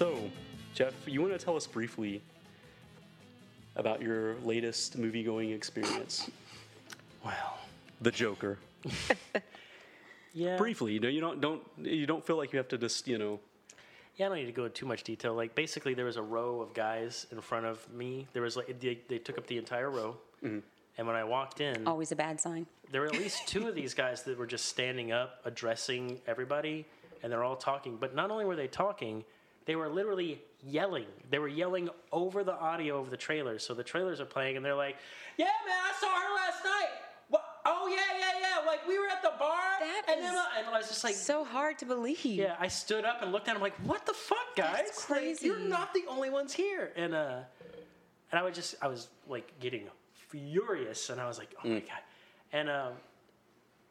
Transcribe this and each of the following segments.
So, Jeff, you want to tell us briefly about your latest movie going experience? Well, The Joker. yeah. Briefly, you know, you don't don't you don't feel like you have to just you know. Yeah, I don't need to go into too much detail. Like basically, there was a row of guys in front of me. There was like they, they took up the entire row, mm-hmm. and when I walked in, Always a bad sign. there were at least two of these guys that were just standing up, addressing everybody, and they're all talking. But not only were they talking, they were literally yelling. They were yelling over the audio of the trailers. So the trailers are playing, and they're like, "Yeah, man, I saw her last night. What? Oh yeah, yeah, yeah. Like we were at the bar, That and is then I- and I was just like." So hard to believe. yeah, I stood up and looked at him like, "What the fuck, guys? That's Like, crazy. you're not the only ones here." And uh, and I was just, I was like getting furious, and I was like, "Oh my god!" And um,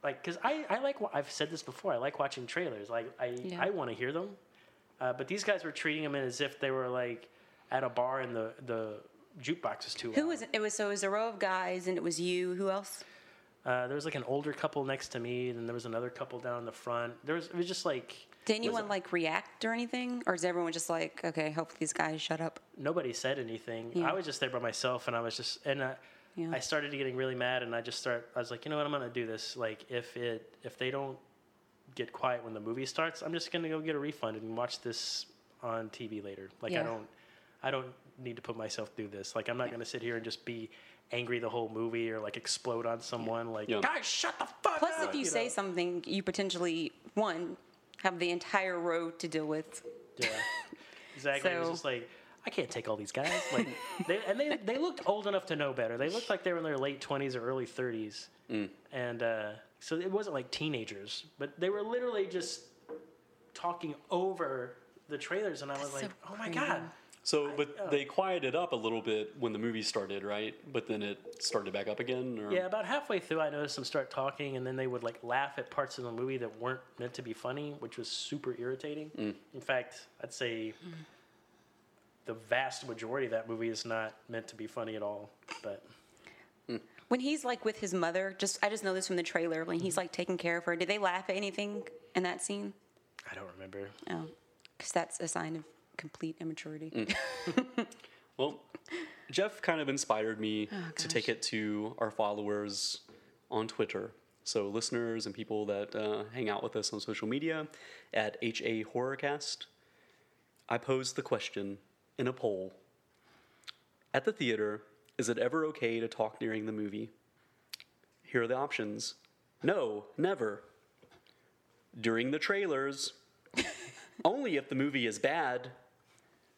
like, cause I, I like, I've said this before, I like watching trailers. Like, I, Yeah. I want to hear them, uh, but these guys were treating them as if they were like at a bar and the the jukebox was too. Who loud. was it? Was so it was a row of guys, and it was you. Who else? Uh, there was like an older couple next to me, and then there was another couple down in the front. There was, it was just like. Did anyone like react or anything, or is everyone just like, okay, hopefully these guys shut up? nobody said anything. Yeah. I was just there by myself, and I was just and uh, Yeah. I started getting really mad, and I just start. I was like, you know what, I'm gonna do this. Like, if it if they don't get quiet when the movie starts, I'm just gonna go get a refund and watch this on TV later. Like, I don't I don't need to put myself through this. Like, I'm not gonna sit here and just be angry the whole movie or like explode on someone. Like, Yeah. guys, shut the fuck up. Plus, up. if you, say know? something, you potentially one have the entire row to deal with. Yeah, exactly. it was just like I can't take all these guys. Like, they, and they they looked old enough to know better. They looked like they were in their late twenties or early thirties, and uh, so it wasn't like teenagers, but they were literally just talking over the trailers, and I was That's like, so oh my god. So, but they quieted up a little bit when the movie started, right? But then it started back up again. Or? Yeah, about halfway through, I noticed them start talking, and then they would like laugh at parts of the movie that weren't meant to be funny, which was super irritating. In fact, I'd say the vast majority of that movie is not meant to be funny at all. But When he's like with his mother, just I just know this from the trailer. When he's like taking care of her, did they laugh at anything in that scene? I don't remember. Oh, because that's a sign of complete immaturity. Well, Jeff kind of inspired me to take it to our followers on Twitter. So, listeners and people that uh, hang out with us on social media at HA Horrorcast, I posed the question in a poll At the theater, is it ever okay to talk during the movie? Here are the options No, never. During the trailers, only if the movie is bad.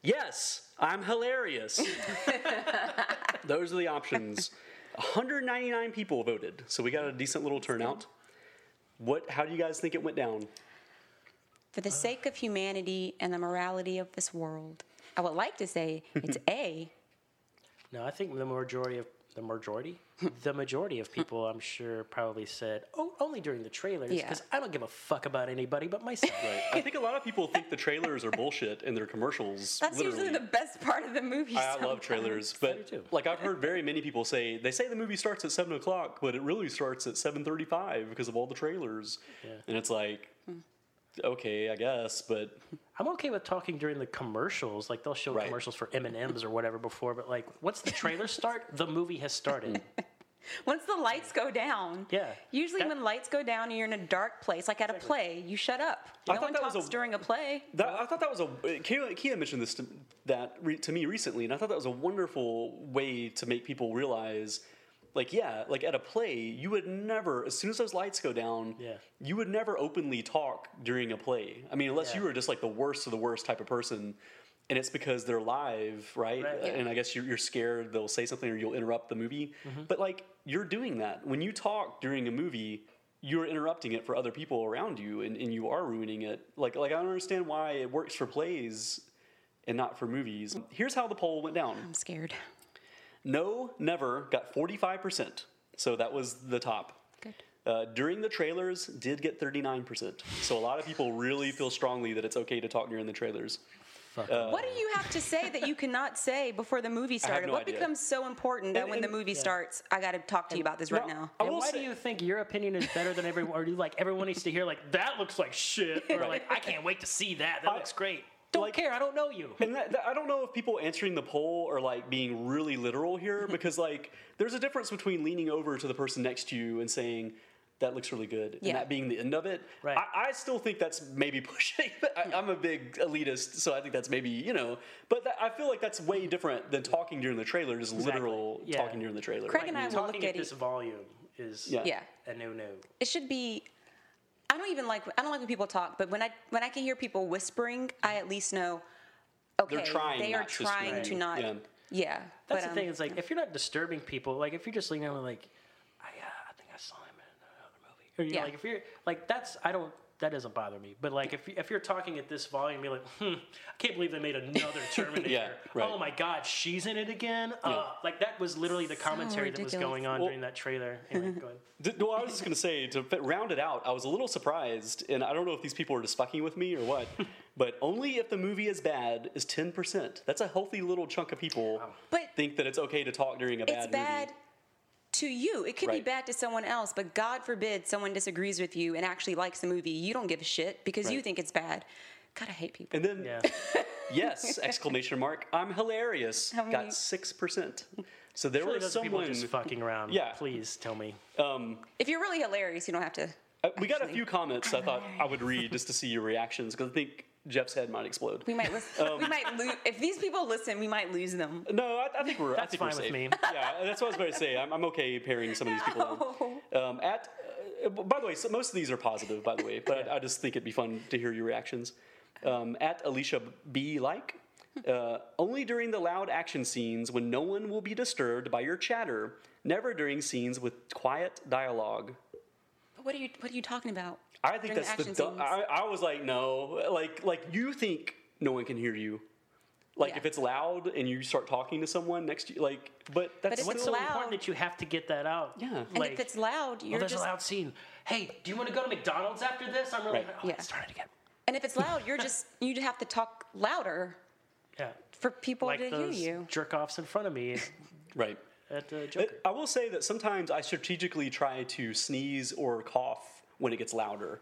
Yes, I'm hilarious. Those are the options. 199 people voted, so we got a decent little turnout. What? How do you guys think it went down? For the sake of humanity and the morality of this world, I would like to say it's A. No, I think the majority of the majority, the majority of people, I'm sure, probably said, "Oh, only during the trailers," Yeah. because I don't give a fuck about anybody but myself. Right. I think a lot of people think the trailers are bullshit and their commercials. That's literally. usually the best part of the movie. I, I love trailers, but like I've heard very many people say they say the movie starts at seven o'clock, but it really starts at seven thirty-five because of all the trailers. Yeah. And it's like, hmm. Okay, I guess, but I'm okay with talking during the commercials. Like they'll show Right. commercials for M and M's or whatever before, but like once the trailer start, the movie has started. Once the lights go down. Yeah. Usually, That- when lights go down and you're in a dark place, like at a play, you shut up. I no thought one that was talks a- during a play. That, I thought that was a Kia, Kia mentioned this to, that re, to me recently, and I thought that was a wonderful way to make people realize, like, yeah, like at a play, you would never, as soon as those lights go down, Yeah. you would never openly talk during a play. I mean, unless you were just like the worst of the worst type of person, and it's because they're live, right? Right. Yeah. And I guess you're, you're scared they'll say something or you'll interrupt the movie. Mm-hmm. But like, you're doing that when you talk during a movie. You're interrupting it for other people around you, and, and you are ruining it. Like, like I don't understand why it works for plays and not for movies. Here's how the poll went down. I'm scared. No, never got 45%. So that was the top. Good. Uh, during the trailers, did get 39%. So a lot of people really feel strongly that it's okay to talk during the trailers. Fuck. What do you have to say that you cannot say before the movie started? no what idea. becomes so important that And- when the and- movie starts, I got to talk to you about this right No, now? I and will why say- do you think your opinion is better than everyone? Or do you like everyone needs to hear like that looks like shit, or like I can't wait to see that. That I- looks great. Don't like- care. I don't know you. And that, that- I don't know if people answering the poll are like being really literal here because like there's a difference between leaning over to the person next to you and saying that looks really good Yeah. and that being the end of it. Right. I, I still think that's maybe pushing. I, I'm a big elitist, so I think that's maybe you know. But that, I feel like that's way different than talking during the trailer. Just literal Yeah. talking during the trailer. Craig and I will Talking look at at this it. volume is Yeah. Yeah. a no no. It should be. I don't even like. I don't like when people talk, but when I when I can hear people whispering, I at least know. Okay, They're trying they are not to trying to not. Yeah. Yeah, That's but, the thing. um, It's like if you're not disturbing people, like if you're just leaning over, like, I, uh, I think I saw him in another movie. Or you know, Yeah. like if you're like that's I don't that doesn't bother me. But like if you- if you're talking at this volume, you're like, hmm, I can't believe they made another Terminator. Yeah, right. Oh my God, she's in it again. Uh, like that was literally the commentary that was going on Well- during that trailer. Anyway, go ahead. D- Well, I was just going to say to round it out, I was a little surprised, and I don't know if these people are just fucking with me or what, but only if the movie is bad is ten percent. That's a healthy little chunk of people But think that it's okay to talk during a bad it's bad movie. To you. It could be bad to someone else, but God forbid someone disagrees with you and actually likes the movie. You don't give a shit because you think it's bad. God, I hate people. And then Yeah. yes, exclamation mark! I'm hilarious. Got six percent. So there Surely was those are people someone. just fucking around. Yeah. Please tell me. If you're really hilarious, you don't have to. uh, we got a few comments I thought I would read just to see your reactions because I think Jeff's head might explode. We might listen. Um, we might lose. If these people listen, we might lose them. No, I, I think we're. I That's think we're fine with safe. me. Yeah, that's what I was going to say. I'm, I'm okay pairing some of these people down. Um, at, uh, by the way, so most of these are positive, by the way, but I, I just think it'd be fun to hear your reactions. Um, at Alicia B. Like, uh, only during the loud action scenes when no one will be disturbed by your chatter. Never during scenes with quiet dialogue. What are you? What are you talking about? I think During that's the. action du- I, I was like, no, like, like you think no one can hear you. Like Yeah. if it's loud and you start talking to someone next to you, like, but that's if What's it's so loud- important that you have to get that out? Yeah. And Like, if it's loud, oh, you're there's just. a loud scene. Hey, do you want to go to McDonald's after this? I'm really. Right. Oh, Yeah. let's start it again. And if it's loud, you're just. You have to talk louder Yeah. for people Like to hear those you. jerk offs in front of me right. at uh, Joker. I will say that sometimes I strategically try to sneeze or cough when it gets louder.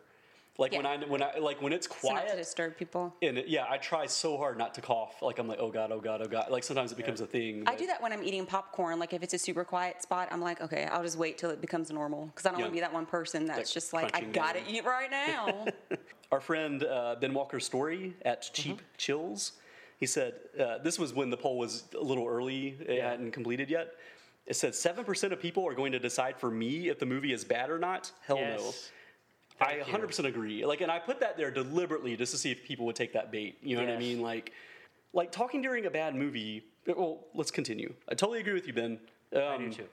Like when I when I like when it's So not to quiet disturb people. and it, yeah, I try so hard not to cough. Like I'm like, oh god, oh god, oh god. Like sometimes it becomes a thing. I do that when I'm eating popcorn. Like if it's a super quiet spot, I'm like, okay, I'll just wait till it becomes normal because I don't Yeah. want to be that one person that's Like just like, I gotta down. eat right now. Our friend uh, Ben Walker's story at Cheap Chills, he said uh, this was when the poll was a little early, it hadn't completed yet. It said seven percent of people are going to decide for me if the movie is bad or not. Hell no. Yes. I 100% agree. Like, and I put that there deliberately just to see if people would take that bait. You know what I mean? Like, like talking during a bad movie. Well, let's continue. I totally agree with you, Ben. Um, I do too.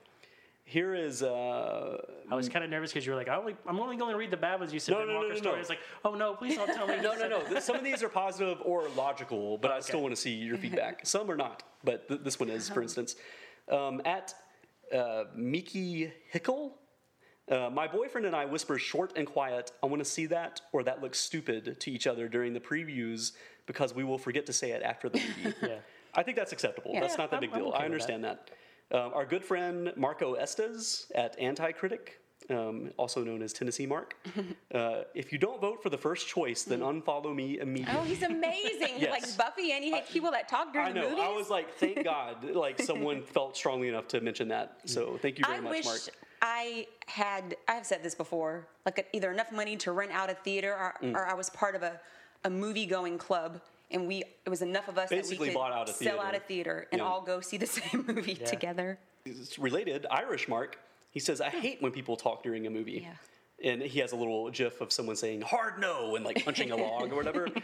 Here is uh, I was kind of nervous because you were like, I only, I'm only going to read the bad ones you said. No, Ben no, no, Walker no, story. no. It's like, oh no, please don't tell me. no, no, no. Some of these are positive or logical, but I still want to see your feedback. Some are not, but th- this one is, for instance. Um, at uh, Miki Hickle, uh, my boyfriend and I whisper short and quiet, I want to see that, or that looks stupid to each other during the previews because we will forget to say it after the movie. Yeah. I think that's acceptable. Yeah. That's not that I'm- big deal. okay I understand that. Um, our good friend Marco Estes at Anticritic, um, also known as Tennessee Mark. uh, if you don't vote for the first choice, then unfollow me immediately. oh, he's amazing. He Yes. likes Buffy and he hates people that talk during I know. the movies. I was like, thank God, like someone felt strongly enough to mention that. So thank you very I much, wish Mark. I had. I've said this before. Like either enough money to rent out a theater, or, Mm. or I was part of a, a movie going club, and we it was enough of us that Basically we could bought out a sell out a theater and Yeah. all go see the same movie together. It's related, Irish Mark. He says, I hate when people talk during a movie. Yeah. And he has a little gif of someone saying hard no and like punching a log or whatever.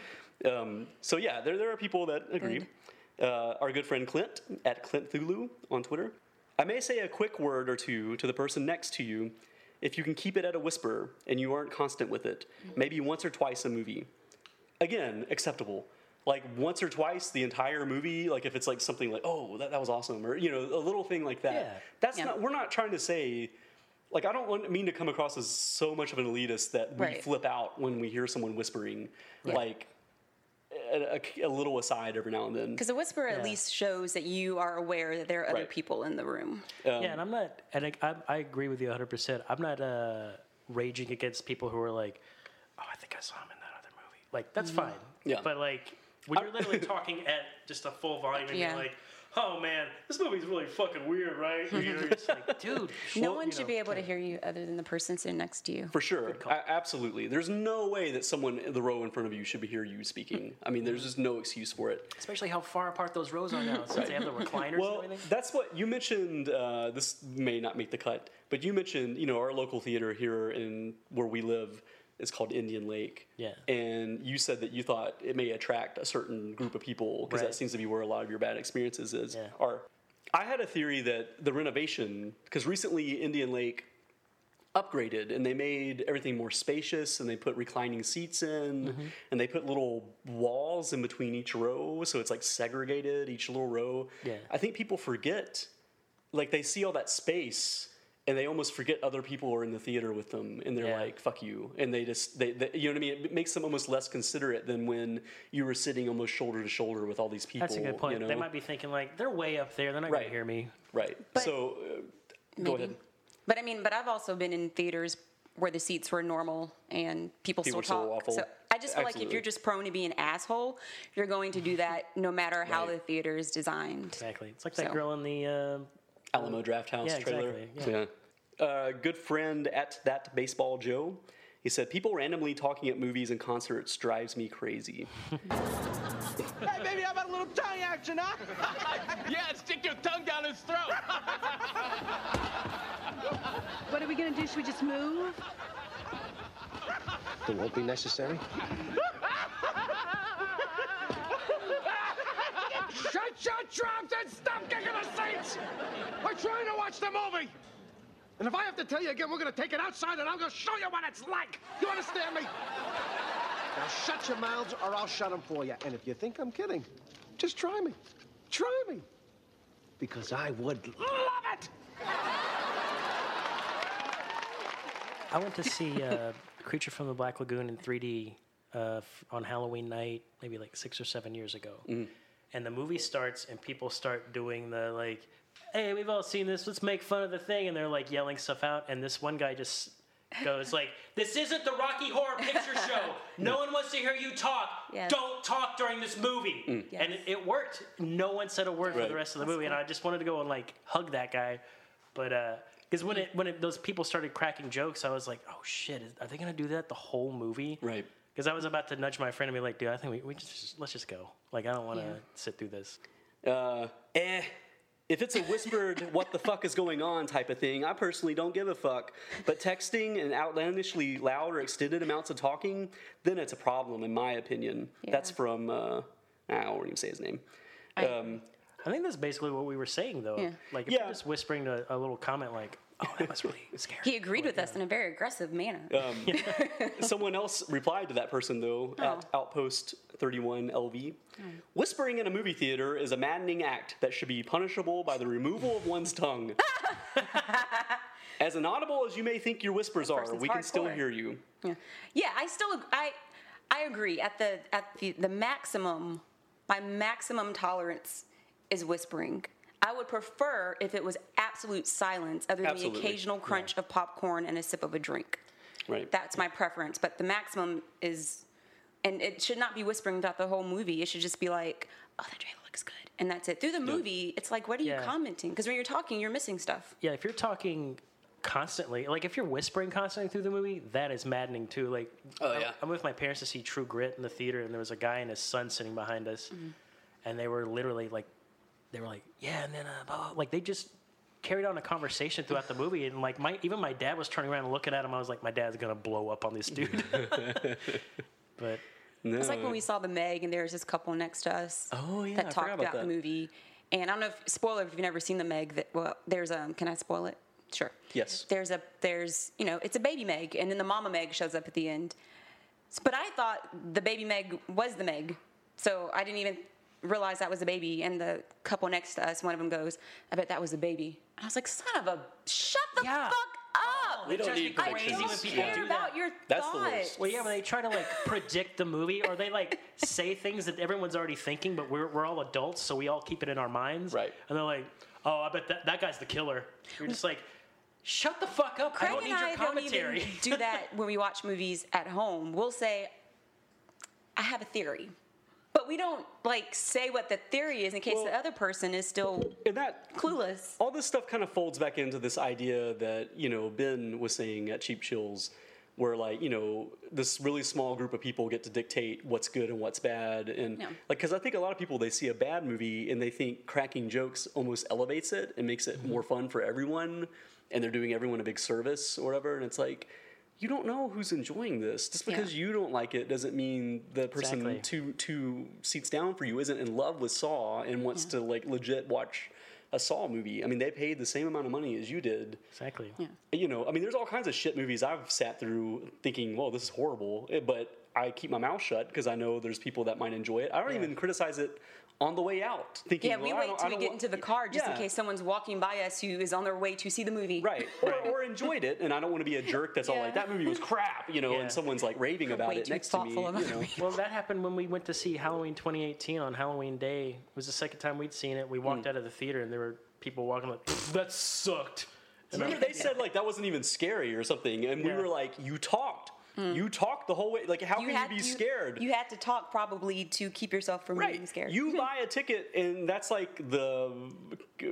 Um, so yeah, there, there are people that agree. Uh, our good friend Clint at Clint Thulu on Twitter. I may say a quick word or two to the person next to you if you can keep it at a whisper and you aren't constant with it, mm-hmm. maybe once or twice a movie. Again, acceptable. Like once or twice the entire movie, like if it's like something like, oh, that, that was awesome, or you know, a little thing like that. Yeah. That's Yeah. not we're not trying to say like I don't want mean to come across as so much of an elitist that we Right. flip out when we hear someone whispering. Yeah. Like a, a, a little aside every now and then. Because a whisper at Yeah. least shows that you are aware that there are other Right. people in the room. Um, yeah, and I'm not, and I, I, I agree with you 100. percent I'm not uh, raging against people who are like, "Oh, I think I saw him in that other movie." Like that's fine. Yeah. But like when you're literally talking at just a full volume and Yeah. you're like, "Oh man, this movie's really fucking weird, right?" You're just like, "Dude, No well, one should know, be able to hear you other than the person sitting next to you. For sure, A- absolutely. There's no way that someone in the row in front of you should be hear you speaking. I mean, there's just no excuse for it. Especially how far apart those rows are now, since they have the recliners Well, and everything. that's what you mentioned. Uh, this may not make the cut, but you mentioned, you know, our local theater here in where we live is called Indian Lake. Yeah. And you said that you thought it may attract a certain group of people because Right. that seems to be where a lot of your bad experiences is Yeah. are. I had a theory that the renovation, because recently Indian Lake upgraded and they made everything more spacious and they put reclining seats in Mm-hmm. and they put little walls in between each row so it's like segregated each little row Yeah. i think people forget like they see all that space and they almost forget other people are in the theater with them and they're Yeah. like fuck you and they just they, they you know what i mean it makes them almost less considerate than when you were sitting almost shoulder to shoulder with all these people That's a good point. you know? They might be thinking like, "They're way up there. They're not Right. gonna hear me." right But- so uh, go ahead But I mean, but I've also been in theaters where the seats were normal and people, People still were so talk. awful. So I just feel like if you're just prone to be an asshole, you're going to do that no matter how Right. the theater is designed. Exactly. It's like that girl in the. Uh, Alamo Drafthouse Yeah, trailer. exactly, Yeah. Uh, good friend at that baseball Joe. He said, "People randomly talking at movies and concerts drives me crazy." Hey, baby, how about a little tongue action, huh? Yeah, stick your tongue down his throat. What are we gonna do? Should we just move? It won't be necessary. Shut your traps and stop kicking the seats! We're trying to watch the movie! And if I have to tell you again, we're gonna take it outside and I'm gonna show you what it's like! You understand me? Now shut your mouths or I'll shut them for you. And if you think I'm kidding, just try me. Try me. Because I would Love it! I went to see uh, Creature from the Black Lagoon in 3D uh, f- on Halloween night, maybe like six or seven years ago. And the movie starts, and people start doing the like, "Hey, we've all seen this. Let's make fun of the thing," and they're like yelling stuff out. And this one guy just goes like, "This isn't the Rocky Horror Picture Show. No one wants to hear you talk. Yes. Don't talk during this movie." And Yes. it, it worked. No one said a word for the rest of the movie, and I just wanted to go and like hug that guy. But uh because when it when it, those people started cracking jokes, I was like, oh shit, is, are they gonna do that the whole movie? Right. Because I was about to nudge my friend and be like, dude, I think we, we just let's just go. Like I don't want to Yeah. sit through this. Uh, eh. If it's a whispered "what the fuck is going on" type of thing, I personally don't give a fuck. But texting and outlandishly loud or extended amounts of talking, then it's a problem, in my opinion. That's from uh, I won't even say his name. I- Um, I think that's basically what we were saying though. Yeah. Like if Yeah. you're just whispering to a little comment like, oh, that was really scary. He agreed with us in a very aggressive manner. Um, Someone else replied to that person though at Outpost 31 LV. Whispering in a movie theater is a maddening act that should be punishable by the removal of one's tongue. as inaudible as you may think your whispers are, we can still hear you. Yeah, yeah. I still I I agree. At the at the the maximum, my maximum tolerance is whispering. I would prefer if it was absolute silence, other than Absolutely. the occasional crunch of popcorn and a sip of a drink. Right. That's my preference. But the maximum is, and it should not be whispering throughout the whole movie. It should just be like, "Oh, that trailer looks good," and that's it. Through the movie, it's like, what are you commenting? Because when you're talking, you're missing stuff. Yeah, if you're talking constantly, like if you're whispering constantly through the movie, that is maddening too. Like, Oh, yeah. I'm with my parents to see True Grit in the theater, and there was a guy and his son sitting behind us, mm-hmm. and they were literally like, they were like, yeah, and then uh, blah, blah," like they just carried on a conversation throughout the movie, and like my even my dad was turning around and looking at him. I was like, my dad's gonna blow up on this dude. but No. It's like when we saw the Meg, and there was this couple next to us. Oh, yeah, that forgot talked about about, that. the movie. And I don't know if spoiler if you've never seen the Meg. That well, there's um. Can I spoil it? Sure. Yes. There's a there's you know it's a baby Meg, and then the mama Meg shows up at the end. But I thought the baby Meg was the Meg, so I didn't even realize that was the baby. And the couple next to us, one of them goes, "I bet that was the baby." I was like, "Son of a, shut the Yeah. fuck up!" We don't need crazy predictions. when don't people care do about that. your That's the worst. Well, yeah, when they try to like predict the movie, or they like say things that everyone's already thinking, but we're, we're all adults, so we all keep it in our minds. Right. And they're like, "Oh, I bet that, that guy's the killer." You're just like, "Shut the fuck up! Craig I don't need and your I don't commentary." even do that when we watch movies at home. We'll say, "I have a theory," but we don't like say what the theory is in case Well- the other person is still And that clueless. all this stuff kind of folds back into this idea that you know Ben was saying at Cheap Chills, where like you know this really small group of people get to dictate what's good and what's bad, and Yeah. like because I think a lot of people they see a bad movie and they think cracking jokes almost elevates it and makes it mm-hmm. more fun for everyone, and they're doing everyone a big service or whatever, and it's like. You don't know who's enjoying this. Just because Yeah. you don't like it doesn't mean the person Exactly. two two seats down for you isn't in love with Saw and wants to like legit watch a Saw movie. I mean, they paid the same amount of money as you did. exactly. Yeah. You know, I mean, there's all kinds of shit movies I've sat through thinking, "Well, this is horrible," eh, but I keep my mouth shut because I know there's people that might enjoy it. I don't even criticize it on the way out, thinking, Yeah, we well, wait don't- till we get want- into the car just in case someone's walking by us who is on their way to see the movie. Right. Or, or enjoyed it, and I don't want to be a jerk that's all like, that movie was crap, you know, Yeah. and someone's like raving about Way it next to me. You know. Well, that happened when we went to see Halloween 2018 on Halloween Day. It was the second time we'd seen it. We walked hmm. out of the theater and there were people walking like, "That sucked." And Remember they said like that wasn't even scary or something, and we were like, "You talked, you talked the whole way. Like, how can you be scared?" You had to talk probably to keep yourself from being scared. You buy a ticket, and that's like the uh,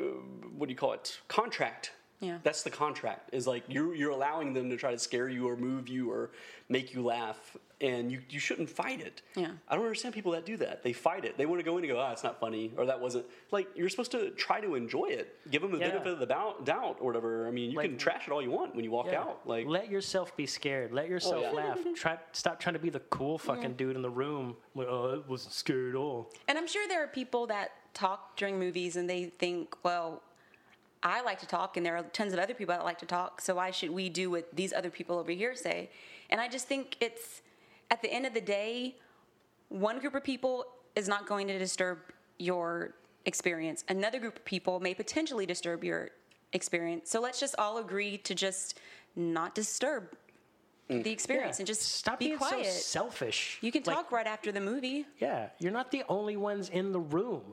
what do you call it? Contract. Yeah. That's the contract. Is like you're you're allowing them to try to scare you or move you or make you laugh, and you you shouldn't fight it. Yeah. I don't understand people that do that. They fight it. They want to go in and go, ah, it's not funny, or that wasn't like you're supposed to try to enjoy it. Give them the Yeah. benefit of the doubt, doubt or whatever. I mean, you Like- can trash it all you want when you walk Yeah. out. Like let yourself be scared. Let yourself yeah. laugh. Try stop trying to be the cool fucking dude in the room. Like, oh, I wasn't scared at all. And I'm sure there are people that talk during movies and they think, well, I like to talk, and there are tons of other people that like to talk, so why should we do what these other people over here say? And I just think it's, at the end of the day, one group of people is not going to disturb your experience. Another group of people may potentially disturb your experience. So let's just all agree to just not disturb mm. the experience and just stop be being quiet. so selfish. you can Like, talk right after the movie. Yeah, you're not the only ones in the room.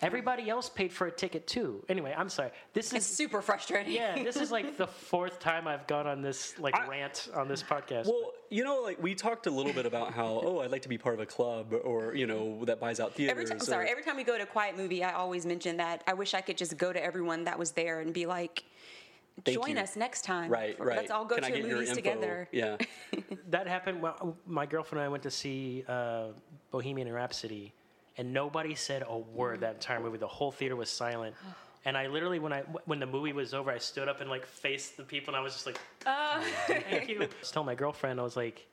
Everybody else paid for a ticket too. Anyway, I'm sorry. This It's is super frustrating. yeah. This is like the fourth time I've gone on this like I- rant on this podcast. Well, you know, like we talked a little bit about how, oh, I'd like to be part of a club or, you know, that buys out theaters. Every time, or- sorry, every time we go to a quiet movie, I always mention that I wish I could just go to everyone that was there and be like, Thank join you. us next time. Right, For- right. Let's all go Can to get your movies together. Yeah. that happened. Well, my girlfriend and I went to see uh, Bohemian Rhapsody, and nobody said a word that entire movie. The whole theater was silent. And I literally, when I when the movie was over, I stood up and like faced the people, and I was just like, ah, "Thank you." I was telling my girlfriend, I was like,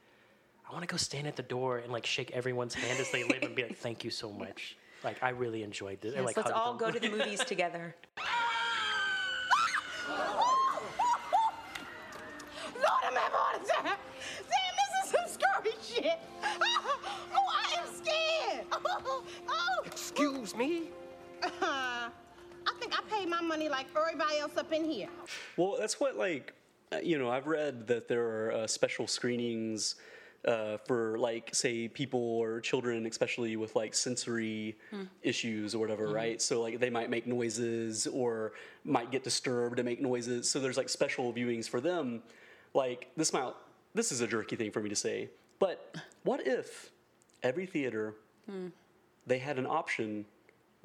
"I want to go stand at the door and like shake everyone's hand as they leave and be like, thank you so much. Like I really enjoyed this." and, Yes, like, let's all them. go to the movies together. Excuse me? I think I paid my money like everybody else up in here. Well, that's what like uh, you know. I've read that there are uh, special screenings uh, for like say people or children, especially with like sensory issues or whatever, right? So like they might make noises or might get disturbed and make noises. So there's like special viewings for them. Like this might this is a jerky thing for me to say, but what if every theater they had an option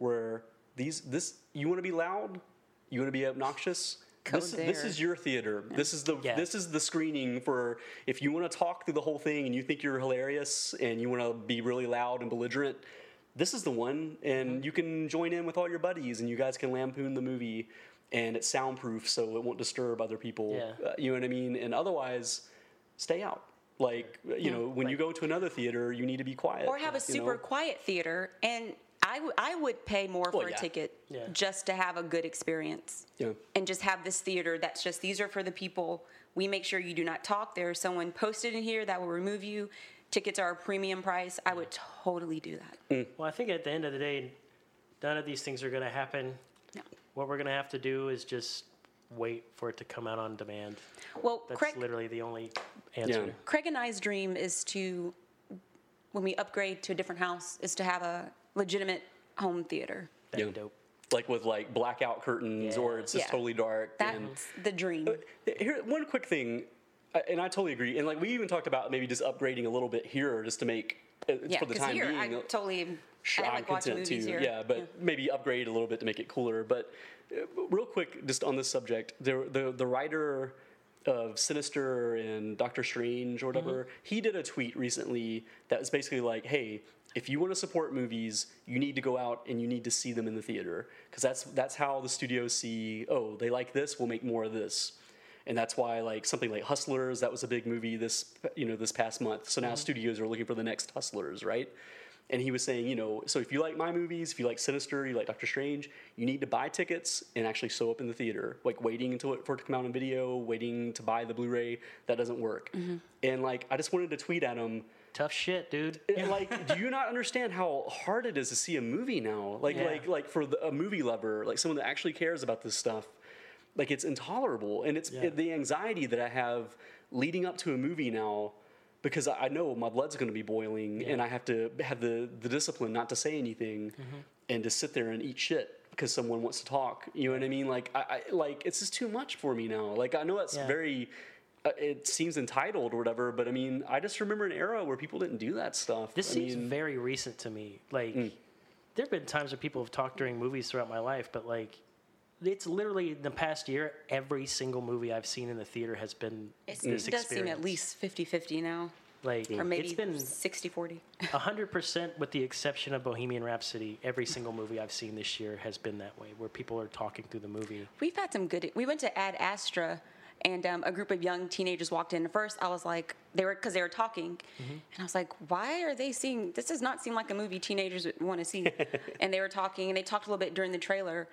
where these this you want to be loud, you want to be obnoxious. Go This, this there. is your theater. This is the Yeah. this is the screening for if you want to talk through the whole thing and you think you're hilarious and you want to be really loud and belligerent. This is the one, and you can join in with all your buddies, and you guys can lampoon the movie, and it's soundproof, so it won't disturb other people. Yeah. Uh, you know what I mean? And otherwise, stay out. Like you know, when you go to another theater, you need to be quiet. Or have a you super know? quiet theater. And I, w- I would pay more Well, for yeah. a ticket Yeah. just to have a good experience. Yeah. And just have this theater that's just, these are for the people. We make sure you do not talk. There's someone posted in here that will remove you. Tickets are a premium price. I would totally do that. Mm. Well, I think at the end of the day, none of these things are going to happen. No. What we're going to have to do is just wait for it to come out on demand. Well, That's Craig, literally the only answer. Yeah. Craig and I's dream is to, when we upgrade to a different house, is to have a legitimate home theater. That'd Yeah. dope. Like with like blackout curtains, or it's just Yeah. totally dark. and That's the dream. Here, one quick thing, and I totally agree. And like we even talked about maybe just upgrading a little bit here, just to make uh, Yeah, for the time here being. I totally Sure, I I'm content too. here. Yeah, but maybe upgrade a little bit to make it cooler. But uh, real quick, just on this subject, the the, the writer of Sinister and Doctor Strange or whatever, Mm-hmm. he did a tweet recently that was basically like, "Hey, if you want to support movies, you need to go out and you need to see them in the theater because that's that's how the studios see. Oh, they like this, we'll make more of this." And that's why, like something like Hustlers, that was a big movie this, you know, this past month. So now mm-hmm. studios are looking for the next Hustlers, right? And he was saying, you know, so if you like my movies, if you like Sinister, you like Doctor Strange, you need to buy tickets and actually show up in the theater. Like waiting until it, for it to come out on video, waiting to buy the Blu-ray, that doesn't work. Mm-hmm. And like, I just wanted to tweet at him. Tough shit, dude. Like, do you not understand how hard it is to see a movie now? Like, Yeah. like, like for the, a movie lover, like someone that actually cares about this stuff, like it's intolerable, and it's Yeah. the anxiety that I have leading up to a movie now, because I know my blood's going to be boiling, and I have to have the the discipline not to say anything, Mm-hmm. and to sit there and eat shit because someone wants to talk. You know what I mean? Like, I, I like it's just too much for me now. Like, I know that's Yeah. very. Uh, it seems entitled or whatever, but I mean, I just remember an era where people didn't do that stuff. This I seems mean, very recent to me. Like, Mm. there have been times where people have talked during movies throughout my life, but like, it's literally in the past year, every single movie I've seen in the theater has been It's, this it does seem at least 50 50 now, like or maybe it's been 60 40. hundred percent, with the exception of Bohemian Rhapsody. Every single movie I've seen this year has been that way, where people are talking through the movie. We've had some good. We went to Ad Astra, and um, a group of young teenagers walked in. First, I was like, they were because they were talking, Mm-hmm. and I was like, why are they seeing? This does not seem like a movie teenagers would want to see. and they were talking, and they talked a little bit during the trailer,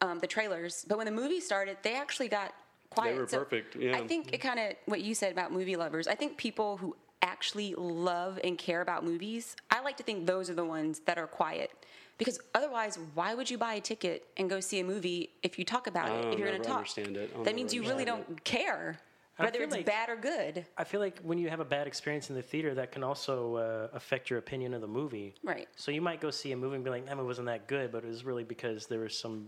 um, the trailers. But when the movie started, they actually got quiet. They were perfect, yeah. I think it kind of what you said about movie lovers. I think people who actually love and care about movies, I like to think those are the ones that are quiet. Because otherwise, why would you buy a ticket and go see a movie if you talk about it? I'll If you're going to talk, understand it. I'll that means you really don't care whether it's like- bad or good. I feel like when you have a bad experience in the theater, that can also uh, affect your opinion of the movie. Right. So you might go see a movie and be like, "That movie wasn't that good," but it was really because there was some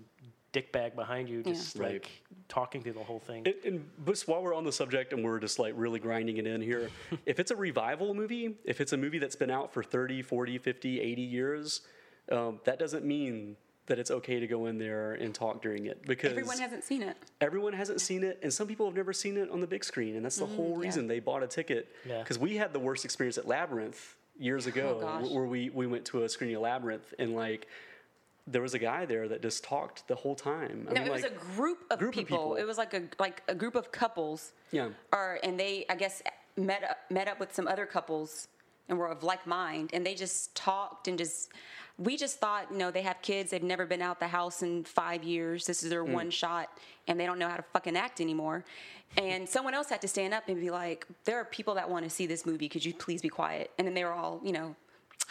dickbag behind you, just Right. like talking through the whole thing. And, and just while we're on the subject and we're just like really grinding it in here, if it's a revival movie, if it's a movie that's been out for 30, 40, 50, 80 years, um, that doesn't mean that it's okay to go in there and talk during it because Everyone hasn't seen it. everyone hasn't seen it and some people have never seen it on the big screen and that's the whole reason they bought a ticket Yeah. because we had the worst experience at labyrinth years ago gosh. where we, we went to a screening of labyrinth and like there was a guy there that just talked the whole time I No, mean, it was like, a group of, group of people. people. It was like a like a group of couples. Yeah. Or and they, I guess, met up, met up with some other couples and were of like mind, and they just talked and just. We just thought, you know, they have kids. They've never been out the house in five years. This is their Hmm. one shot, and they don't know how to fucking act anymore. And someone else had to stand up and be like, "There are people that want to see this movie. Could you please be quiet?" And then they were all, you know,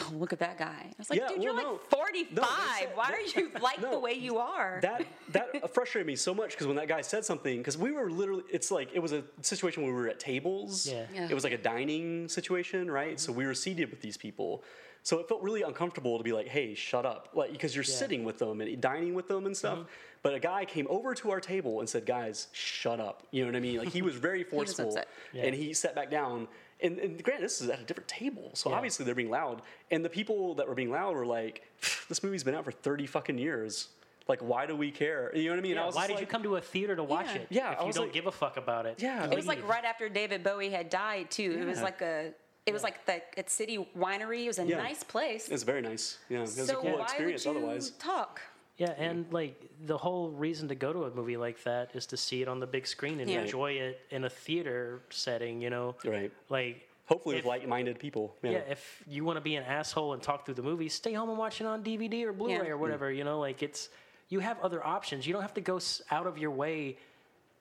"Oh, look at that guy." I was like, Yeah, "Dude, you're no. like 45. No, said- Why that- are you like no, the way you are?" that that frustrated me so much because when that guy said something, because we were literally, it's like it was a situation where we were at tables. Yeah. Yeah. It was like a dining situation, right? So we were seated with these people. So it felt really uncomfortable to be like, "Hey, shut up!" Like because you're sitting with them and dining with them and stuff. Mm-hmm. But a guy came over to our table and said, "Guys, shut up." You know what I mean? Like he was very was forceful, upset. Yeah. and he sat back down. And, and granted, this is at a different table, so Yeah. obviously they're being loud. And the people that were being loud were like, "This movie's been out for thirty fucking years. Like, why do we care?" You know what I mean? I Yeah, was why just did you come to a theater to watch Yeah. it? Yeah, if I you don't like- give a fuck about it. Yeah, It was like right after David Bowie had died too. It was like a. It was like the at City Winery. It was a Yeah. nice place. It's very nice. Yeah, it was so a cool why experience. would you Otherwise, talk? Yeah, and like the whole reason to go to a movie like that is to see it on the big screen and Yeah. enjoy it in a theater setting. You know, right? like Hopefully, if- with like-minded people. Yeah. yeah, if you want to be an asshole and talk through the movie, stay home and watch it on DVD or Blu-ray Yeah. or mm. whatever. You know, like it's you have other options. You don't have to go s- out of your way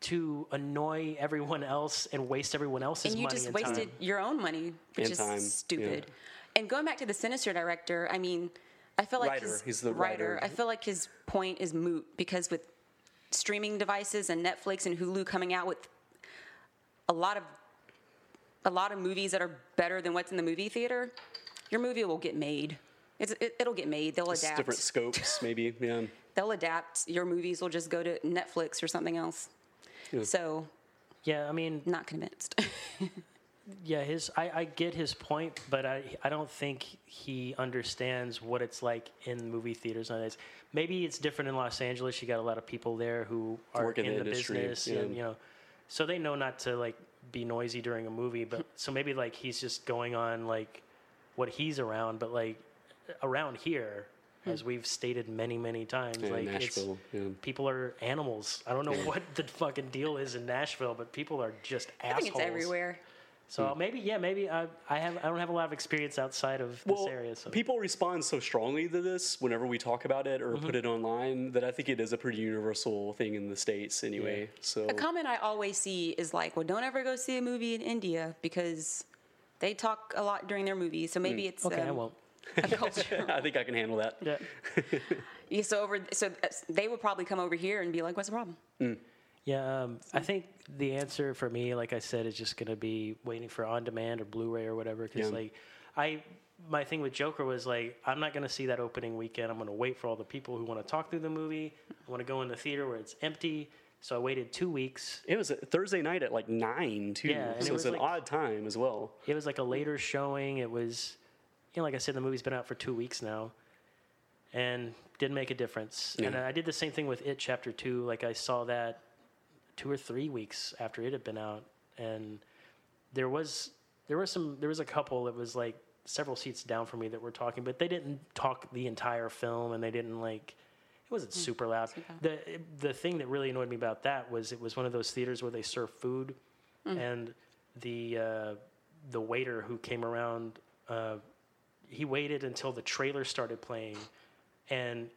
to annoy everyone else and waste everyone else's money. and you money just and wasted time. your own money, which And is time, stupid. And going back to the Sinister director, I mean, I feel like Writer. his He's the writer. I feel like his point is moot because with streaming devices and Netflix and Hulu coming out with a lot of a lot of movies that are better than what's in the movie theater, your movie will get made. It's, it, it'll get made. They'll Just adapt. different scopes, maybe. Yeah. They'll adapt. Your movies will just go to Netflix or something else. So, Yeah, I mean, not convinced. yeah, his I, I get his point, but I I don't think he understands what it's like in movie theaters nowadays. Maybe it's different in Los Angeles. You got a lot of people there who are Work in in the the, industry, business, yeah. and you know, so they know not to like be noisy during a movie. But so maybe like he's just going on like what he's around, but like around here. Hmm. As we've stated many, many times, Yeah, like it's, yeah. people are animals. I don't know what the fucking deal is in Nashville, but people are just I assholes. think it's everywhere. So maybe, yeah, maybe I, I have I don't have a lot of experience outside of this Well, area. So people respond so strongly to this whenever we talk about it or Mm-hmm. put it online that I think it is a pretty universal thing in the states anyway. So A comment I always see is like, well, don't ever go see a movie in India because they talk a lot during their movies. So maybe it's okay, I um, won't. a culture. I think I can handle that. Yeah, Yeah, so over, so uh, they would probably come over here and be like, "What's the problem?" Yeah. Um, I think the answer for me, like I said, is just gonna be waiting for on demand or Blu-ray or whatever. Because Yeah. like, I my thing with Joker was like, I'm not gonna see that opening weekend. I'm gonna wait for all the people who want to talk through the movie. I want to go in the theater where it's empty. So I waited two weeks. It was a Thursday night at like nine too, Yeah, and so it was an like- odd time as well. It was like a later showing. It was, you know, like I said, the movie's been out for two weeks now, and didn't make a difference. And I did the same thing with It Chapter Two. Like I saw that two or three weeks after it had been out, and there was there was some there was a couple that was like several seats down from me that were talking, but they didn't talk the entire film, and they didn't like. It wasn't super loud. The the thing that really annoyed me about that was it was one of those theaters where they serve food, and the uh, the waiter who came around, uh, he waited until the trailer started playing, and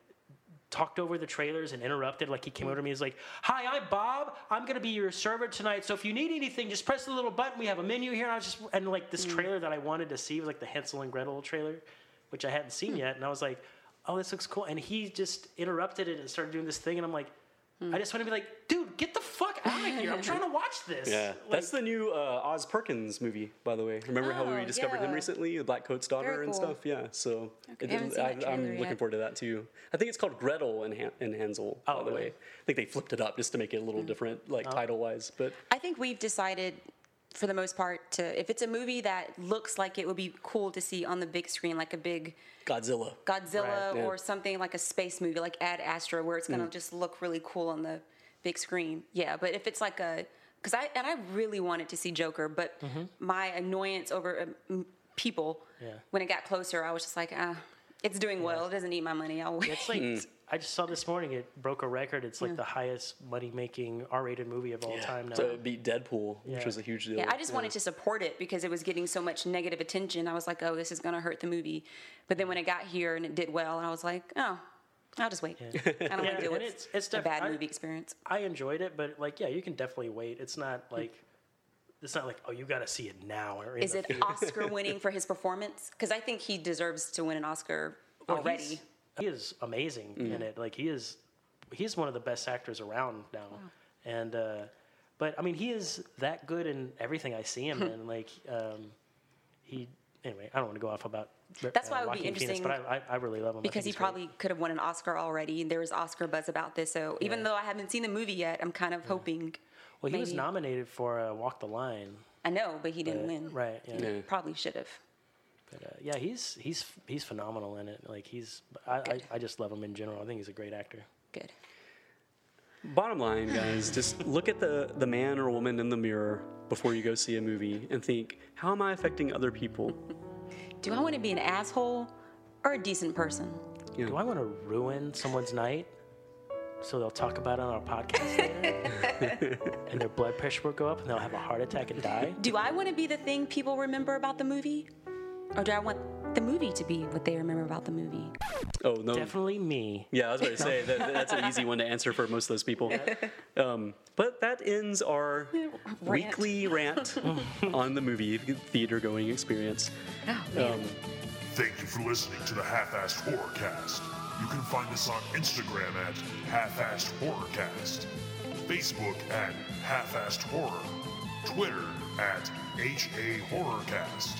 talked over the trailers and interrupted. Like he came over to me, he's like, "Hi, I'm Bob. I'm gonna be your server tonight. So if you need anything, just press the little button. We have a menu here." And I was just and like this mm. trailer that I wanted to see was like the Hansel and Gretel trailer, which I hadn't seen hmm. yet, and I was like, "Oh, this looks cool." And he just interrupted it and started doing this thing, and I'm like. I just want to be like, dude, get the fuck out of here! I'm trying to watch this. Yeah, that's the new uh, Oz Perkins movie, by the way. Remember how we Oh, discovered him recently, the Blackcoat's daughter Very and cool. stuff? Yeah, so Okay, I haven't seen that I, am trailer looking yet. forward to that too. I think it's called Gretel and, Han- and Hansel, by Oh, the way. really? I think they flipped it up just to make it a little different, like Oh. title wise. But I think we've decided, for the most part, to if it's a movie that looks like it would be cool to see on the big screen, like a big Godzilla. Godzilla Right, yeah. or something like a space movie, like Ad Astra, where it's gonna just look really cool on the big screen. Yeah, but if it's like a, because I and I really wanted to see Joker, but my annoyance over um, people Yeah. when it got closer, I was just like, ah, it's doing well. It doesn't need my money. I'll wait. It's like I just saw this morning. It broke a record. It's like hmm. the highest money-making R-rated movie of all time now. So it beat Deadpool, which was a huge deal. Yeah, I just wanted to support it because it was getting so much negative attention. I was like, oh, this is going to hurt the movie. But then when it got here and it did well, and I was like, oh, I'll just wait. I don't want to deal and with it's- it's a bad I- movie experience. I enjoyed it, but like, yeah, you can definitely wait. It's not hmm. like it's not like oh, you got to see it now. Or in Is the it theater. Oscar winning for his performance? Because I think he deserves to win an Oscar Oh, already. He's- He is amazing in it. Like he is, he's one of the best actors around now. And uh, but I mean, he is that good in everything I see him in. Like um, he. Anyway, I don't want to go off about. That's why it would be Joaquin Phoenix, interesting but I, I, I really love him Because he he's great. probably could have won an Oscar already. and There was Oscar buzz about this. So even though I haven't seen the movie yet, I'm kind of hoping. Well, he was nominated for uh, Walk the Line. I know, but he didn't win. Right. Yeah. Yeah. Probably should have. But uh, yeah, he's he's he's phenomenal in it. Like he's I, I, I just love him in general. I think he's a great actor. Good. Bottom line, guys, just look at the, the man or woman in the mirror before you go see a movie and think, how am I affecting other people? Do I want to be an asshole or a decent person? You Do I want to ruin someone's night so they'll talk about it on our podcast later, and their blood pressure will go up and they'll have a heart attack and die? Do I want to be the thing people remember about the movie? Or do I want the movie to be what they remember about the movie? oh, no. Definitely me. Yeah, I was going to say that, that's an easy one to answer for most of those people. Um, but that ends our weekly rant on the movie theater going experience. Oh, man. Um, Thank you for listening to the Half-Assed Horror Cast. You can find us on Instagram at Half-Assed Horrorcast, Facebook at Half-Assed Horror, Twitter at HA Horrorcast,